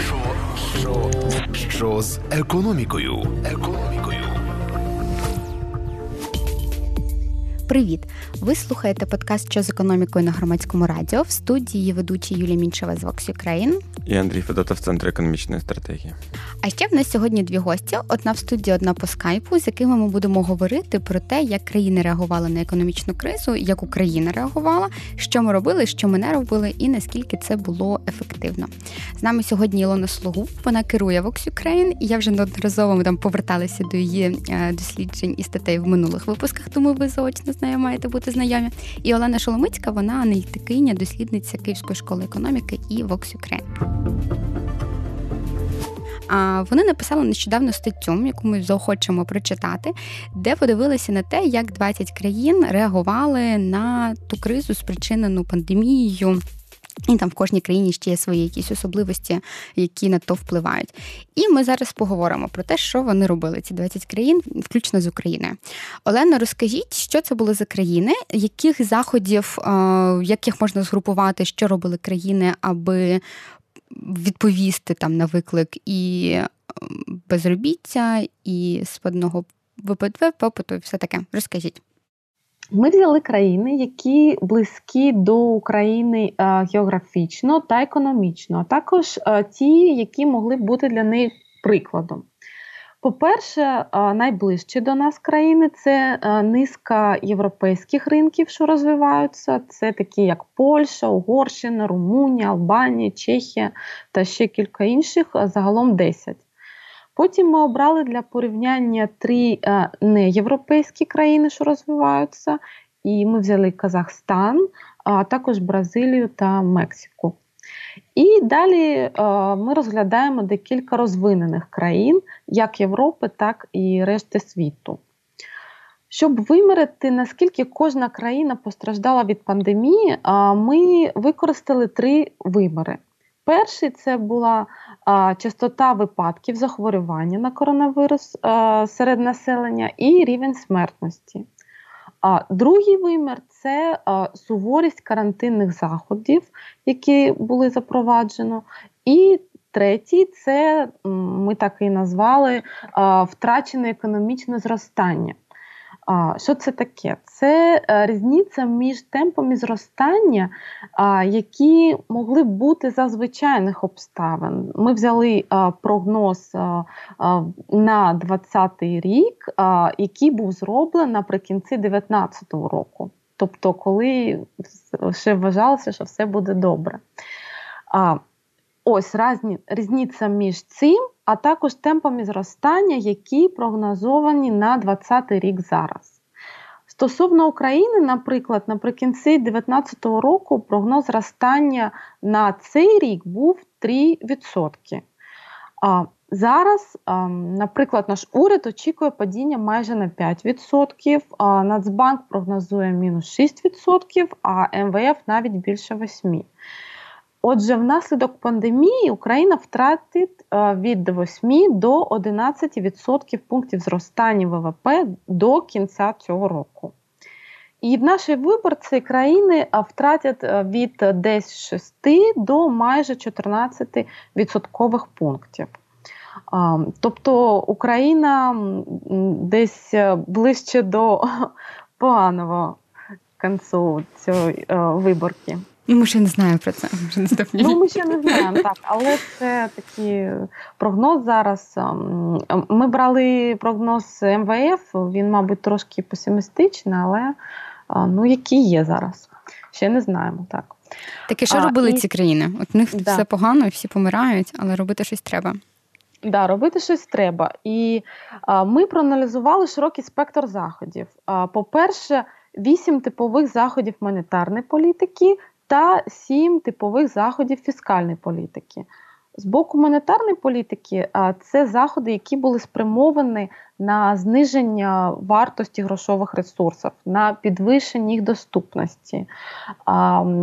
Що, що, що з економікою? Економікою. Привіт! Ви слухаєте подкаст «Що з економікою на громадському радіо в студії ведучі Юлія Мінчева з Vox Ukraine. І Андрій Федотов, Центр економічної стратегії. А ще в нас сьогодні дві гості: одна в студії, одна по скайпу, з якими ми будемо говорити про те, як країни реагували на економічну кризу, як Україна реагувала, що ми робили, що ми не робили, і наскільки це було ефективно. З нами сьогодні Ілона Слугу. Вона керує Vox Ukraine, і я вже неодноразово ми там поверталися до її е, досліджень і статей в минулих випусках, тому ви заочно з нею маєте бути знайомі. І Олена Шоломицька, вона аналітикиня, дослідниця Київської школи економіки і Vox Ukraine. А вони написали нещодавно статтю, яку ми заохочемо прочитати, де подивилися на те, як 20 країн реагували на ту кризу, спричинену пандемією. І там в кожній країні ще є свої якісь особливості, які на то впливають. І ми зараз поговоримо про те, що вони робили, ці 20 країн, включно з Україною. Олено, розкажіть, що це були за країни, яких заходів, яких можна згрупувати, що робили країни, аби відповісти там на виклик і безробіття, і складного ВПДВ, попиту, і все таке. Розкажіть. Ми взяли країни, які близькі до України е, географічно та економічно, а також е, ті, які могли б бути для неї прикладом. По-перше, е, найближчі до нас країни це низка європейських ринків, що розвиваються. Це такі, як Польща, Угорщина, Румунія, Албанія, Чехія та ще кілька інших, загалом 10. Потім ми обрали для порівняння три е, неєвропейські країни, що розвиваються, і ми взяли Казахстан, а також Бразилію та Мексику. І далі е, ми розглядаємо декілька розвинених країн, як Європи, так і решти світу. Щоб вимірити, наскільки кожна країна постраждала від пандемії, ми використали три виміри. Перший це була а, частота випадків захворювання на коронавірус а, серед населення і рівень смертності. А другий вимір це а, суворість карантинних заходів, які були запроваджено. І третій це ми так і назвали а, втрачене економічне зростання. Що це таке? Це е, різниця між темпами зростання, які могли б бути за звичайних обставин. Ми взяли прогноз на 2020 рік, який був зроблений наприкінці 2019 року. Тобто, коли ще вважалося, що все буде добре. Ось різниця між цим а також темпами зростання, які прогнозовані на 2020 рік зараз. Стосовно України, наприклад, наприкінці 2019 року прогноз зростання на цей рік був 3%. А Зараз, наприклад, наш уряд очікує падіння майже на 5%, а Нацбанк прогнозує мінус 6%, а МВФ навіть більше 8%. Отже, внаслідок пандемії Україна втратить від 8 до 11% пунктів зростання ВВП до кінця цього року. І в нашій виборці країни е, втратять е, від десь 6 до майже 14 відсоткових пунктів. Тобто Україна десь ближче до поганого кінцю цієї виборки. Ну, ми ще не знаємо про це. Ми ще не ну, ми ще не знаємо, так. Але це такий прогноз зараз. Ем, ми брали прогноз МВФ, він, мабуть, трошки песимістичний, але ну, який є зараз. Ще не знаємо. так. Так і що а, робили і... ці країни? От в них да. все погано, всі помирають, але робити щось треба. Да, робити щось треба. І а, ми проаналізували широкий спектр заходів. А, По-перше, вісім типових заходів монетарної політики, та сім типових заходів фіскальної політики. З боку монетарної політики, це заходи, які були спрямовані на зниження вартості грошових ресурсів, на підвищення їх доступності.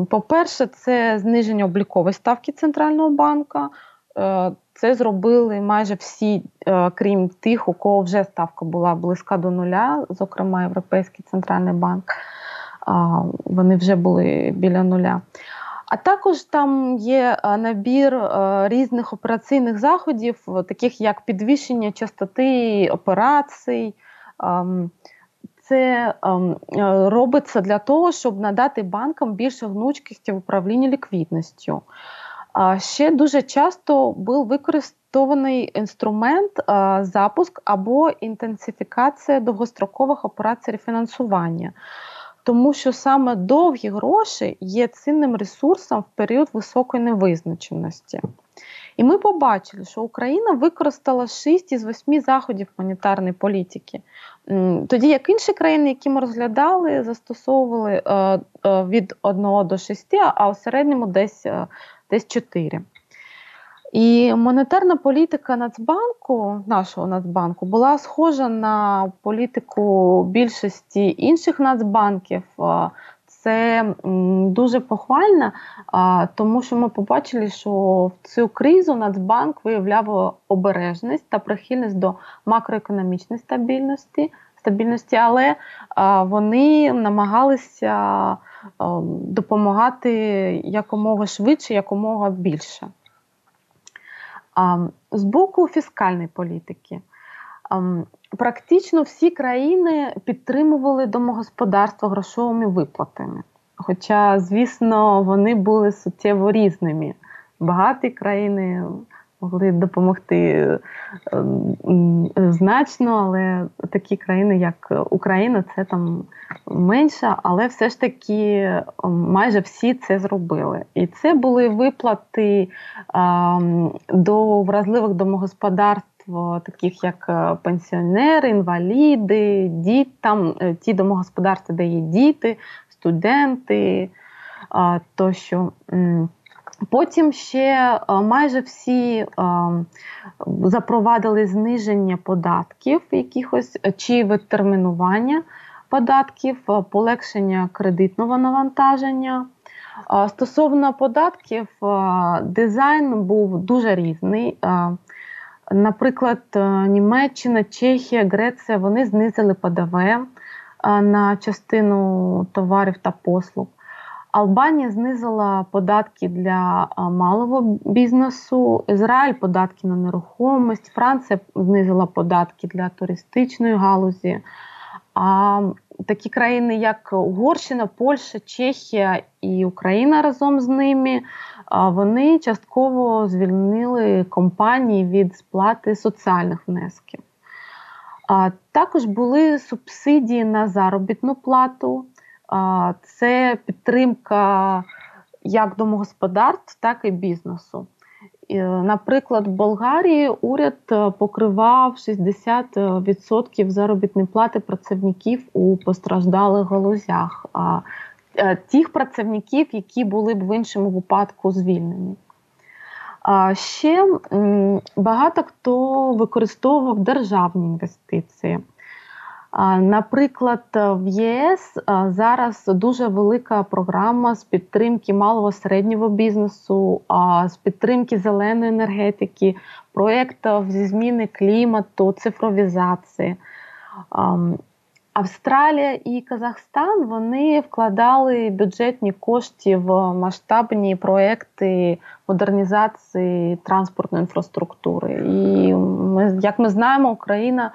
По-перше, це зниження облікової ставки центрального банка. Е, це зробили майже всі, е, крім тих, у кого вже ставка була близька до нуля, зокрема Європейський центральний банк вони вже були біля нуля. А також там є набір різних операційних заходів, таких як підвищення частоти операцій. Ем, це ем, робиться для того, щоб надати банкам більше гнучкості в управлінні ліквідністю. Ще дуже часто був використований інструмент запуск або інтенсифікація довгострокових операцій рефінансування тому що саме довгі гроші є цінним ресурсом в період високої невизначеності. І ми побачили, що Україна використала 6 із 8 заходів монетарної політики. Тоді як інші країни, які ми розглядали, застосовували е, е, від 1 до 6, а у середньому десь, е, десь 4. І монетарна політика Нацбанку, нашого Нацбанку, була схожа на політику більшості інших нацбанків. Це дуже похвально, тому що ми побачили, що в цю кризу Нацбанк виявляв обережність та прихильність до макроекономічної стабільності, стабільності, але вони намагалися допомагати якомога швидше, якомога більше. З боку фіскальної політики. Практично всі країни підтримували домогосподарство грошовими виплатами. Хоча, звісно, вони були суттєво різними. Багаті країни могли допомогти ем, значно, але такі країни, як Україна, це там менше, але все ж таки майже всі це зробили. І це були виплати ем, до вразливих домогосподарств. Таких як е, пенсіонери, інваліди, діти, там е, ті домогосподарства, де є діти, студенти тощо. Потім ще е, майже всі е, запровадили зниження податків, якихось чи відтермінування податків, е, полегшення кредитного навантаження. Стосовно податків, дизайн був дуже різний. Наприклад, Німеччина, Чехія, Греція вони знизили ПДВ на частину товарів та послуг. Албанія знизила податки для малого бізнесу, Ізраїль податки на нерухомість, Франція знизила податки для туристичної галузі. А такі країни, як Угорщина, Польща, Чехія і Україна разом з ними, вони частково звільнили компанії від сплати соціальних внесків. А також були субсидії на заробітну плату це підтримка як домогосподарств, так і бізнесу. Наприклад, в Болгарії уряд е, покривав 60% заробітної плати працівників у постраждалих галузях, е, тих працівників, які були б в іншому випадку звільнені. Ще багато хто використовував державні інвестиції. Наприклад, в ЄС зараз дуже велика програма з підтримки малого середнього бізнесу, з підтримки зеленої енергетики, проєктів зі зміни клімату, цифровізації. Австралія і Казахстан вони вкладали бюджетні кошти в масштабні проекти модернізації транспортної інфраструктури. І ми, як ми знаємо, Україна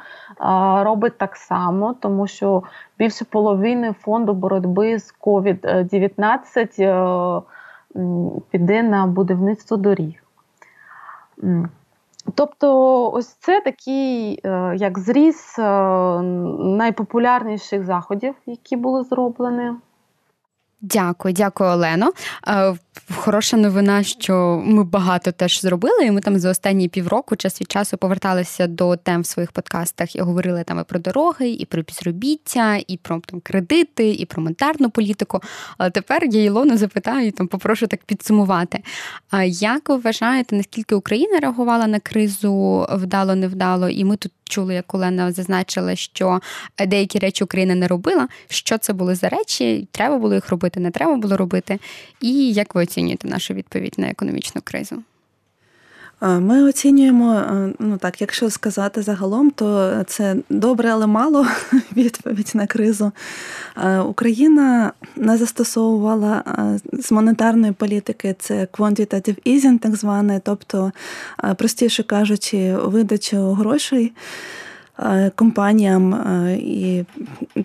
робить так само, тому що більше половини фонду боротьби з COVID-19 піде на будівництво доріг. Тобто, ось це такий е, як зріз е, найпопулярніших заходів, які були зроблені. Дякую, дякую, Олено. Е, хороша новина, що ми багато теж зробили, і ми там за останні півроку час від часу поверталися до тем в своїх подкастах і говорили там і про дороги, і про безробіття, і про там кредити, і про монетарну політику. Але тепер я Ілону запитаю, там попрошу так підсумувати. Як ви вважаєте, наскільки Україна реагувала на кризу вдало, невдало? І ми тут чули, як Олена зазначила, що деякі речі Україна не робила. Що це були за речі? Треба було їх робити, не треба було робити. І як ви оцінюєте нашу відповідь на економічну кризу? Ми оцінюємо, ну так, якщо сказати загалом, то це добре, але мало відповідь на кризу. Україна не застосовувала з монетарної політики це quantitative easing, так зване, тобто, простіше кажучи, видачу грошей. Е, компаніям е, і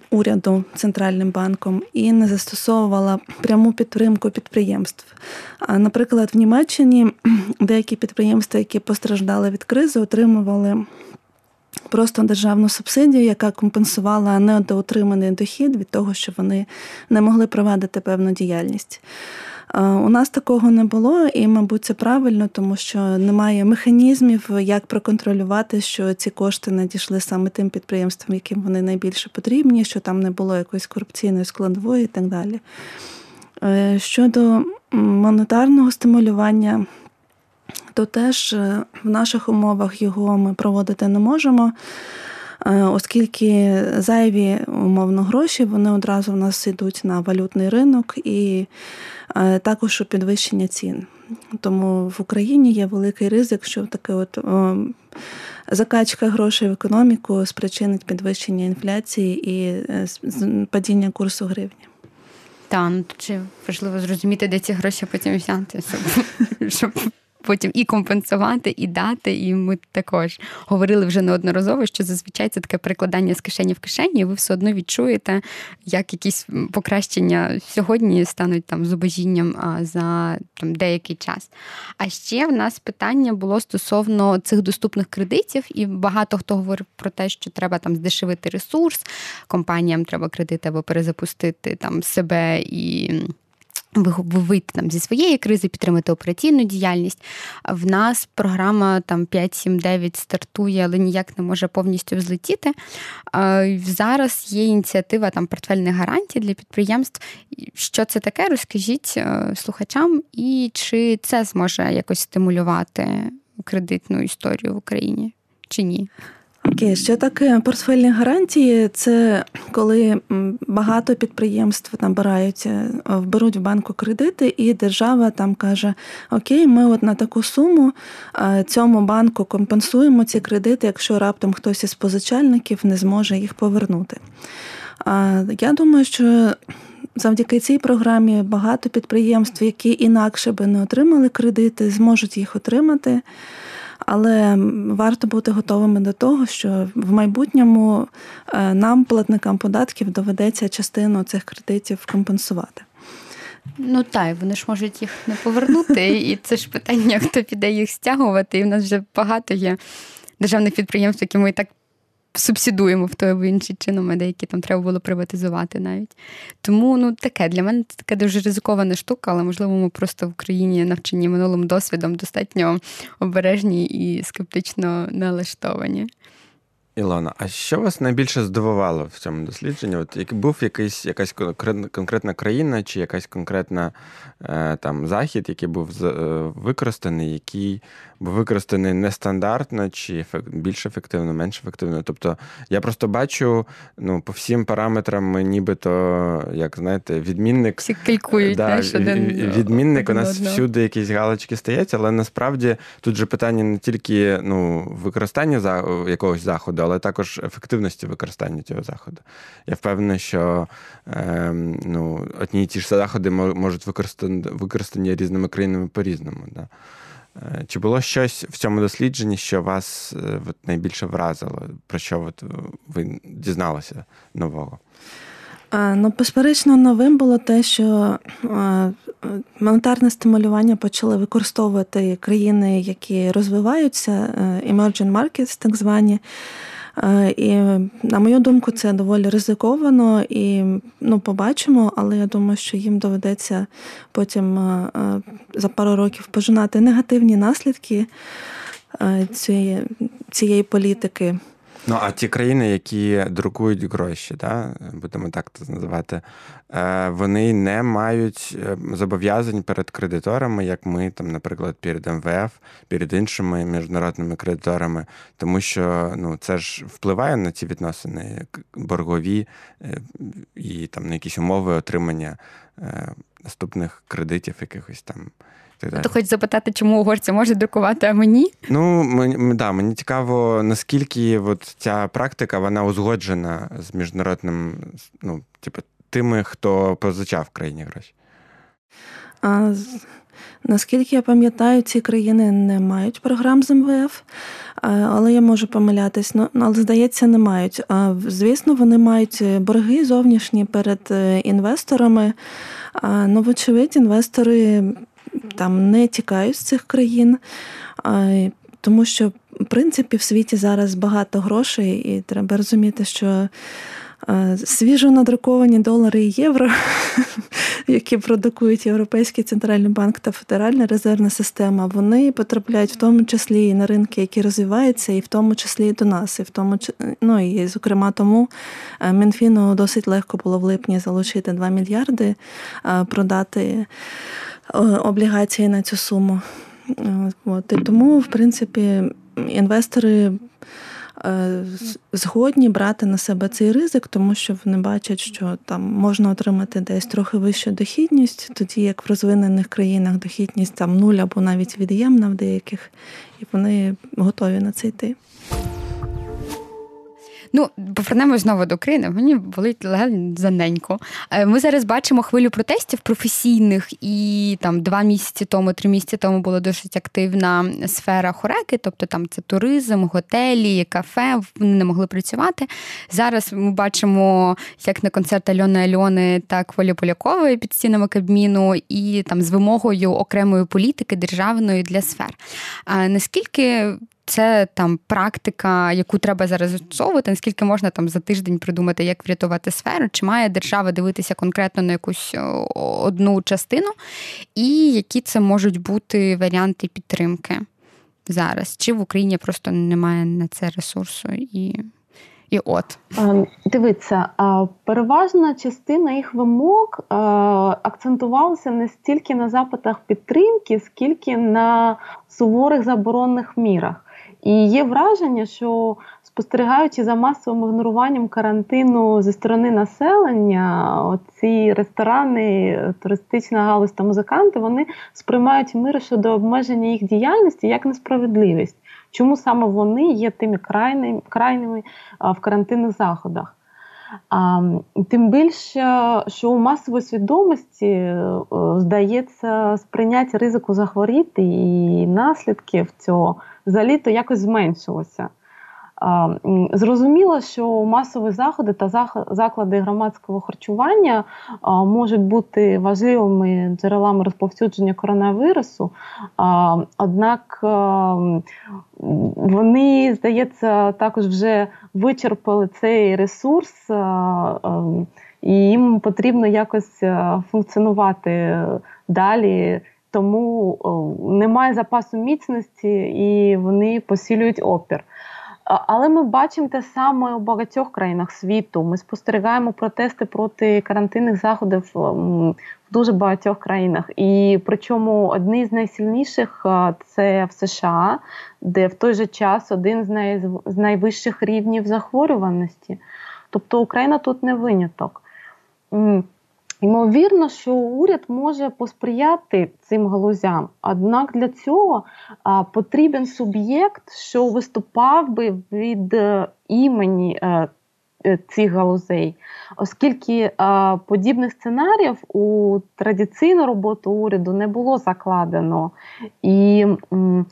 уряду центральним банком і не застосовувала пряму підтримку підприємств. Наприклад, в Німеччині деякі підприємства, які постраждали від кризи, отримували. Просто державну субсидію, яка компенсувала недоотриманий дохід від того, що вони не могли провадити певну діяльність. У нас такого не було, і, мабуть, це правильно, тому що немає механізмів, як проконтролювати, що ці кошти надійшли саме тим підприємствам, яким вони найбільше потрібні, що там не було якоїсь корупційної складової і так далі. Е, щодо монетарного стимулювання, то теж е, в наших умовах його ми проводити не можемо. Е, оскільки зайві умовно гроші вони одразу в нас йдуть на валютний ринок і е, також у підвищення цін. Тому в Україні є великий ризик, що таке от закачка грошей в економіку спричинить підвищення інфляції і е, падіння курсу гривні. Та ну чи важливо зрозуміти, де ці гроші потім взяти, щоб потім і компенсувати, і дати. І ми також говорили вже неодноразово, що зазвичай це таке перекладання з кишені в кишені, і ви все одно відчуєте, як якісь покращення сьогодні стануть там зубожінням за там деякий час. А ще в нас питання було стосовно цих доступних кредитів, і багато хто говорив про те, що треба там здешевити ресурс, компаніям треба кредити або перезапустити там себе і вийти там зі своєї кризи, підтримати операційну діяльність. В нас програма там 5-7-9 стартує, але ніяк не може повністю взлетіти. Зараз є ініціатива там портфельних гарантій для підприємств. Що це таке? Розкажіть е, слухачам, і чи це зможе якось стимулювати кредитну історію в Україні чи ні? Окей, що таке портфельні гарантії? Це коли багато підприємств набираються, е, беруть в банку кредити, і держава там каже: Окей, ми от на таку суму е, цьому банку компенсуємо ці кредити, якщо раптом хтось із позичальників не зможе їх повернути. Я думаю, що. Завдяки цій програмі багато підприємств, які інакше би не отримали кредити, зможуть їх отримати. Але варто бути готовими до того, що в майбутньому е, нам, платникам податків, доведеться частину цих кредитів компенсувати. Ну так, вони ж можуть їх не повернути, і це ж питання, хто піде їх стягувати. І в нас вже багато є державних підприємств, які ми і так субсидуємо в той або інший чином, деякі там треба було приватизувати навіть. Тому ну таке для мене це така дуже ризикована штука, але можливо ми просто в Україні навчені минулим досвідом достатньо обережні і скептично налаштовані. Ілона, а що вас найбільше здивувало в цьому дослідженні? От як був якийсь якась конкретна країна чи якась конкретна е, там захід, який був е, використаний, який використаний нестандартно, чи більш ефективно, менш ефективно? Тобто я просто бачу ну, по всім параметрам, ми нібито, як знаєте, відмінник Всі калькують, да, знаєш, один, відмінник. Один у нас одного. всюди якісь галочки стоять, але насправді тут же питання не тільки ну, використання за якогось заходу але також ефективності використання цього заходу. Я впевнений, що е, ну, одні і ті ж заходи можуть використані різними країнами по-різному. Да? Е, чи було щось в цьому дослідженні, що вас е, от, найбільше вразило, про що от, ви дізналися нового? Ну, безперечно, новим було те, що монетарне стимулювання почали використовувати країни, які розвиваються, е, emerging markets, так звані. Е, і, на мою думку, це доволі ризиковано і ну, побачимо, але я думаю, що їм доведеться потім е, е, за пару років пожинати негативні наслідки цієї, цієї політики. Ну, а ті країни, які друкують гроші, да, будемо так це називати, е, вони не мають е, зобов'язань перед кредиторами, як ми, там, наприклад, перед МВФ, перед іншими міжнародними кредиторами, тому що ну, це ж впливає на ці відносини боргові е, і там на якісь умови отримання наступних кредитів якихось там Ти хочеш запитати, чому угорці можуть друкувати, а мені? Ну мені, да, мені цікаво, наскільки от ця практика вона узгоджена з міжнародним, ну, типу, тими, хто позичав в країні гроші. А, Наскільки я пам'ятаю, ці країни не мають програм з МВФ, але я можу помилятись. Ну, але здається, не мають. Звісно, вони мають борги зовнішні перед е, інвесторами. Ну, вочевидь, інвестори там не тікають з цих країн, тому що, в принципі, в світі зараз багато грошей, і треба розуміти, що. Свіжо надруковані долари і євро, які продукують Європейський центральний банк та Федеральна резервна система, вони потрапляють в тому числі і на ринки, які розвиваються, і в тому числі і до нас. І в тому ну і зокрема тому е, Мінфіну досить легко було в липні залучити 2 мільярди, е, продати облігації на цю суму. От. І тому, в принципі, інвестори. Е, згодні брати на себе цей ризик, тому що вони бачать, що там можна отримати десь трохи вищу дохідність, тоді як в розвинених країнах дохідність там нуль або навіть від'ємна в деяких, і вони готові на це йти. Ну, повернемось знову до України. Мені болить заненько. Е, ми зараз бачимо хвилю протестів професійних, і там два місяці тому, три місяці тому була досить активна сфера хореки, тобто там це туризм, готелі, кафе. Вони не могли працювати. Зараз ми бачимо як на концерт Альони Альони, так Волі Полякової під стінами Кабміну, і там з вимогою окремої політики державної для сфер. А наскільки це там практика, яку треба зараз застосовувати, наскільки можна там за тиждень придумати, як врятувати сферу, чи має держава дивитися конкретно на якусь одну частину, і які це можуть бути варіанти підтримки зараз? Чи в Україні просто немає на це ресурсу і. І от дивіться, переважна частина їх вимог акцентувалася не стільки на запитах підтримки, скільки на суворих заборонних мірах. І є враження, що спостерігаючи за масовим ігноруванням карантину зі сторони населення, ці ресторани, туристична галузь та музиканти вони сприймають мир щодо обмеження їх діяльності як несправедливість. Чому саме вони є тими крайними, крайними в карантинних заходах? А, Тим більше, що у масової свідомості е, здається сприйняття ризику захворіти і наслідків цього за літо якось зменшилося. Зрозуміло, що масові заходи та заклади громадського харчування можуть бути важливими джерелами розповсюдження коронавірусу, однак вони, здається, також вже вичерпали цей ресурс, і їм потрібно якось функціонувати далі. Тому немає запасу міцності і вони посилюють опір. Але ми бачимо те саме у багатьох країнах світу. Ми спостерігаємо протести проти карантинних заходів в дуже багатьох країнах. І причому одні з найсильніших це в США, де в той же час один з, най... з найвищих рівнів захворюваності. Тобто Україна тут не виняток. Ймовірно, що уряд може посприяти цим галузям, однак для цього потрібен суб'єкт, що виступав би від е, імені е, цих галузей, оскільки а, подібних сценаріїв у традиційну роботу уряду не було закладено, і м,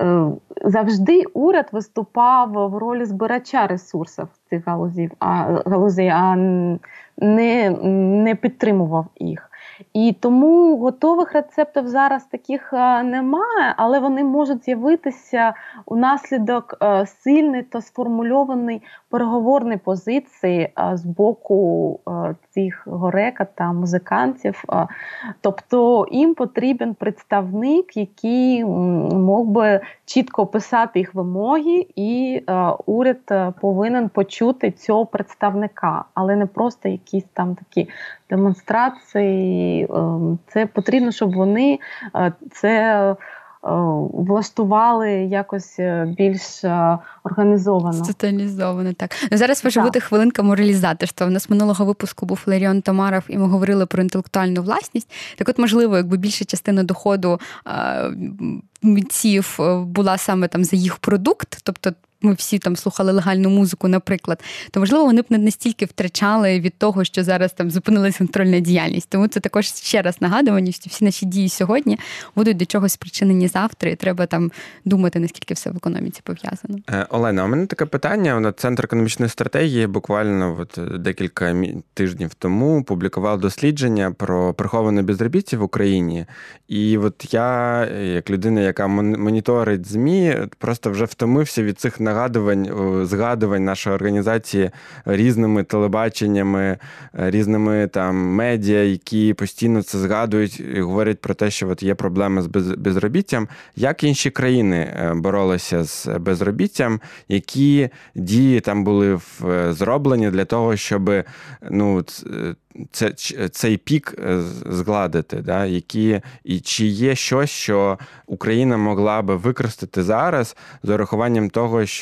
е, завжди уряд виступав в ролі збирача ресурсів цих галузів, а галузей, а не, не підтримував їх. І тому готових рецептів зараз таких е, немає, але вони можуть з'явитися унаслідок е, сильної та сформульованої переговорної позиції е, з боку цих горека та музикантів. Тобто їм потрібен представник, який мог би чітко описати їх вимоги, і уряд повинен почути цього представника, але не просто якісь там такі демонстрації. Ем, це потрібно, щоб вони е, це влаштували якось більш організовано. Тоталізовано, так. Ну, Зараз може бути хвилинка моралізаторства. У нас минулого випуску був Ларіон Тамаров, і ми говорили про інтелектуальну власність. Так, от, можливо, якби більша частина доходу митців була саме там за їх продукт, тобто ми всі там слухали легальну музику, наприклад, то можливо вони б не настільки втрачали від того, що зараз там зупинилася контрольна діяльність. Тому це також ще раз нагадування, що всі наші дії сьогодні будуть до чогось спричинені завтра, і треба там думати, наскільки все в економіці пов'язано. Е, Олена, у мене таке питання. На центр економічної стратегії буквально от декілька тижнів тому публікував дослідження про приховане безробіття в Україні. І от я, як людина, яка моніторить ЗМІ, просто вже втомився від цих нагадувань, згадувань нашої організації різними телебаченнями, е, різними там медіа, які постійно це згадують і говорять про те, що от є проблеми з безробіттям. Як інші країни е, боролися з безробіттям, які дії там були е, зроблені для того, щоб ну, це, цей пік е, згладити, да, які, і чи є щось, що Україна могла би використати зараз з урахуванням того, що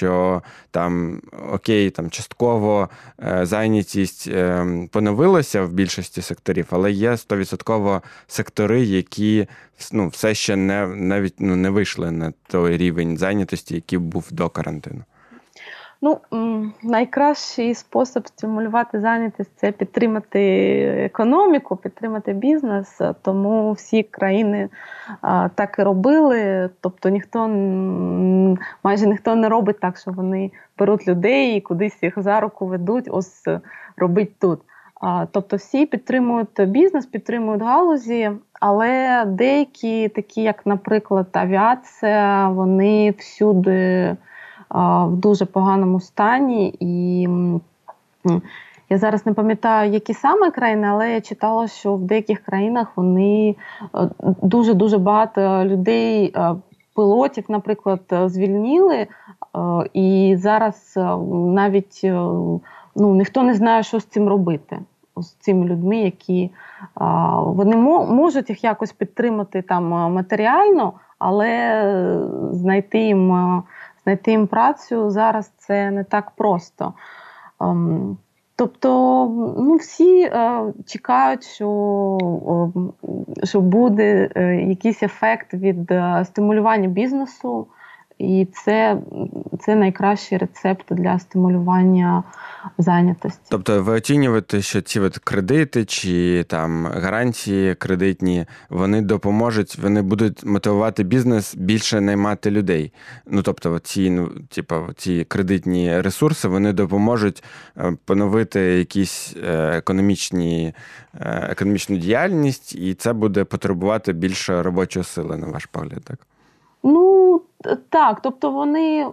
там окей, там частково е, зайнятість е, поновилася в більшості секторів, але є 100% сектори, які ну, все ще не навіть ну, не вийшли на той рівень зайнятості, який був до карантину. Ну, найкращий спосіб стимулювати зайнятість це підтримати економіку, підтримати бізнес. Тому всі країни так і робили. Тобто ніхто майже ніхто не робить так, що вони беруть людей і кудись їх за руку ведуть, ось робить тут. Тобто всі підтримують бізнес, підтримують галузі, але деякі, такі, як, наприклад, авіація, вони всюди в дуже поганому стані. І я зараз не пам'ятаю, які саме країни, але я читала, що в деяких країнах вони дуже дуже багато людей. Пілотів, наприклад, звільнили, і зараз навіть ну, ніхто не знає, що з цим робити, з цими людьми, які вони можуть їх якось підтримати там матеріально, але знайти їм знайти їм працю зараз це не так просто. Ем, тобто ну, всі е, чекають, що що буде е, якийсь ефект від е, стимулювання бізнесу. І це це найкращий рецепт для стимулювання зайнятості. Тобто, ви оцінюєте, що ці от кредити чи там гарантії кредитні вони допоможуть, вони будуть мотивувати бізнес більше наймати людей. Ну тобто, ці ну, типу, ці кредитні ресурси вони допоможуть е, поновити якісь е, економічні, е, економічну діяльність, і це буде потребувати більше робочої сили, на ваш погляд, так? Ну так, тобто вони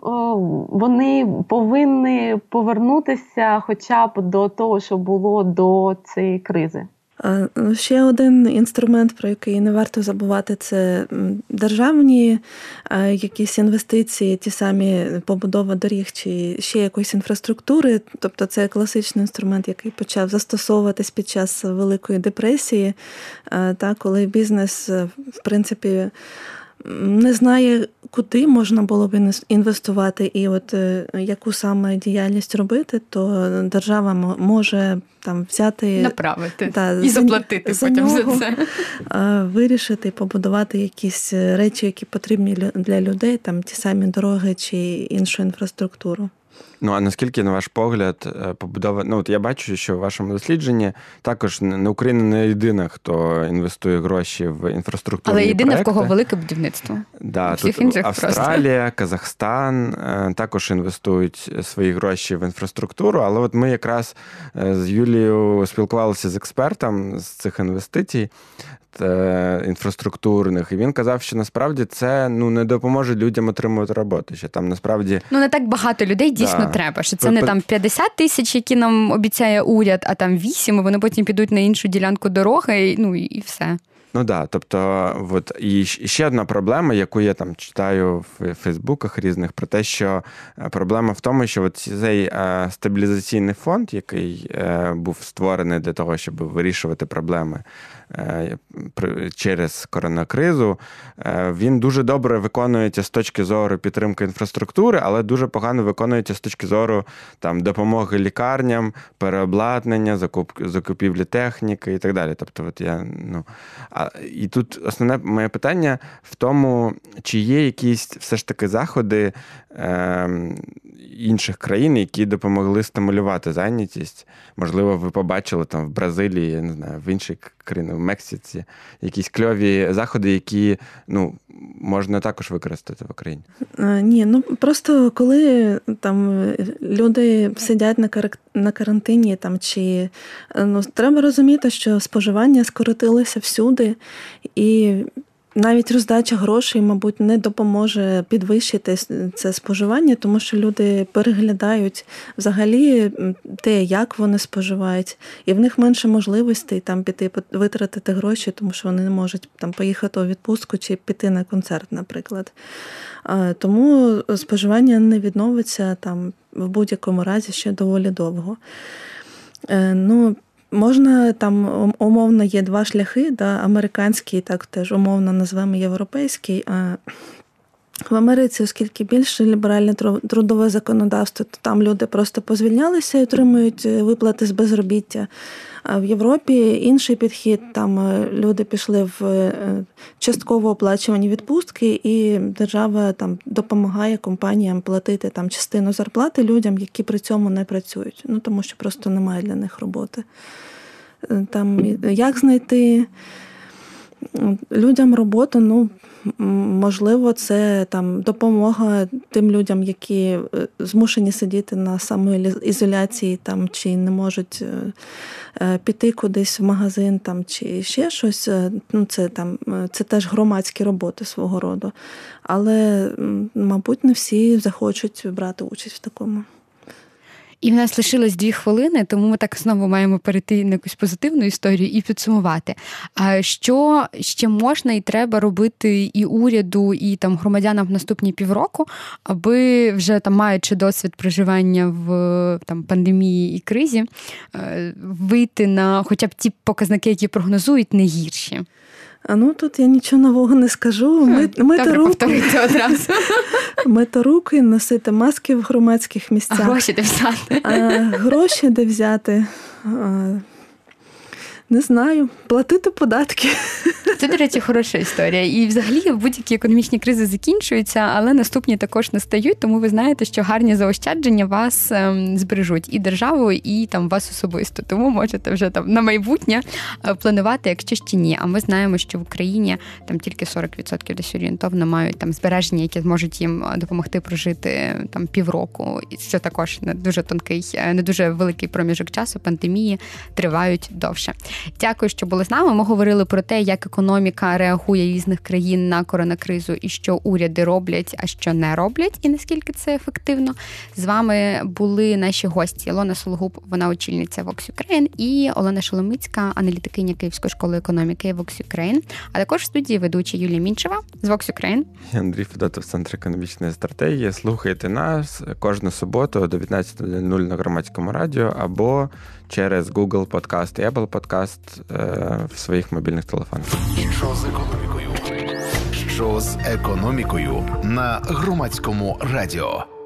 вони повинні повернутися хоча б до того, що було до цієї кризи. Ну, ще один інструмент, про який не варто забувати, це державні якісь інвестиції, ті самі побудова доріг чи ще якоїсь інфраструктури. Тобто це класичний інструмент, який почав застосовуватись під час Великої депресії, та коли бізнес, в принципі, не знає, куди можна було б інвестувати, і от е, яку саме діяльність робити, то держава може там взяти направити та, і заплатити за потім нього, за це. Вирішити, побудувати якісь речі, які потрібні для людей, там ті самі дороги чи іншу інфраструктуру. Ну а наскільки, на ваш погляд, е, побудова? Ну от я бачу, що в вашому дослідженні також не Україна не єдина, хто інвестує гроші в інфраструктуру. Але єдина, в кого велике будівництво. Да, тут Австралія, просто. Казахстан е, також інвестують свої гроші в інфраструктуру. Але от ми якраз е, з Юлією спілкувалися з експертом з цих інвестицій. Е, інфраструктурних, і він казав, що насправді це ну не допоможе людям отримувати роботу. Що там насправді ну не так багато людей дійсно да. Треба. Що це не там 50 тисяч, які нам обіцяє уряд, а там 8, і Вони потім підуть на іншу ділянку дороги, і, ну і все. Ну да, тобто, от і ще одна проблема, яку я там читаю в Фейсбуках різних, про те, що е, проблема в тому, що от цей е, стабілізаційний фонд, який був створений для того, щоб вирішувати проблеми через коронакризу, він дуже добре виконується з точки зору підтримки інфраструктури, але дуже погано виконується з точки зору там допомоги лікарням, переобладнання, закупівлі техніки і так далі. Тобто, от я ну а і тут основне моє питання в тому, чи є якісь все ж таки заходи е, інших країн, які допомогли стимулювати зайнятість. Можливо, ви побачили там в Бразилії, я не знаю, в інших країнах, в Мексиці, якісь кльові заходи, які ну, можна також використати в Україні. А, ні, ну просто коли там люди сидять на на карантині, там чи ну треба розуміти, що споживання скоротилося всюди, і навіть роздача грошей, мабуть, не допоможе підвищити це споживання, тому що люди переглядають взагалі те, як вони споживають, і в них менше можливостей там піти витратити гроші, тому що вони не можуть там поїхати у відпустку чи піти на концерт, наприклад. Тому споживання не відновиться там в будь-якому разі ще доволі довго. Е, ну, Можна там умовно є два шляхи, да, американський, так теж умовно назвемо європейський. А в Америці, оскільки більше ліберальне трудове законодавство, то там люди просто позвільнялися і отримують е, виплати з безробіття. А в Європі інший підхід. Там е, люди пішли в е, частково оплачувані відпустки, і держава там допомагає компаніям платити там частину зарплати людям, які при цьому не працюють. Ну тому що просто немає для них роботи. Там як знайти людям роботу, ну можливо, це там допомога тим людям, які е, змушені сидіти на самоізоляції там, чи не можуть е, е, піти кудись в магазин там, чи ще щось. Ну, Це там, це теж громадські роботи свого роду. Але, мабуть, не всі захочуть брати участь в такому. І в нас лишилось дві хвилини, тому ми так знову маємо перейти на якусь позитивну історію і підсумувати. А що ще можна і треба робити і уряду, і там громадянам в наступні півроку, аби вже там маючи досвід проживання в там пандемії і кризі, е, вийти на хоча б ті показники, які прогнозують, не гірші. А ну тут я нічого нового не скажу. Ми, Добре, руку, одразу. Мити руки, носити маски в громадських місцях. А Гроші де взяти. А, Гроші де взяти. А, не знаю, платити податки. Це, до речі, хороша історія. І взагалі будь-які економічні кризи закінчуються, але наступні також настають, тому ви знаєте, що гарні заощадження вас ем, збережуть і державу, і там вас особисто. Тому можете вже там на майбутнє е, планувати, якщо ще ні. А ми знаємо, що в Україні там тільки 40% десь орієнтовно мають там збереження, які зможуть їм е, допомогти прожити там півроку. Що також не дуже тонкий, е, не дуже великий проміжок часу. Пандемії тривають довше. Дякую, що були з нами. Ми говорили про те, як економіка реагує різних країн на коронакризу і що уряди роблять, а що не роблять, і наскільки це ефективно. З вами були наші гості Ілона Сологуб, вона очільниця Vox Ukraine, і Олена Шоломицька, аналітикиня Київської школи економіки Vox Ukraine, а також в студії ведуча Юлія Мінчева з Vox Ukraine. Андрій Федотов, Центр економічної стратегії. Слухайте нас кожну суботу до 19.00 на громадському радіо або через Google Podcast і Apple Podcast е, в своїх мобільних телефонах. Що з економікою? Що з економікою на громадському радіо?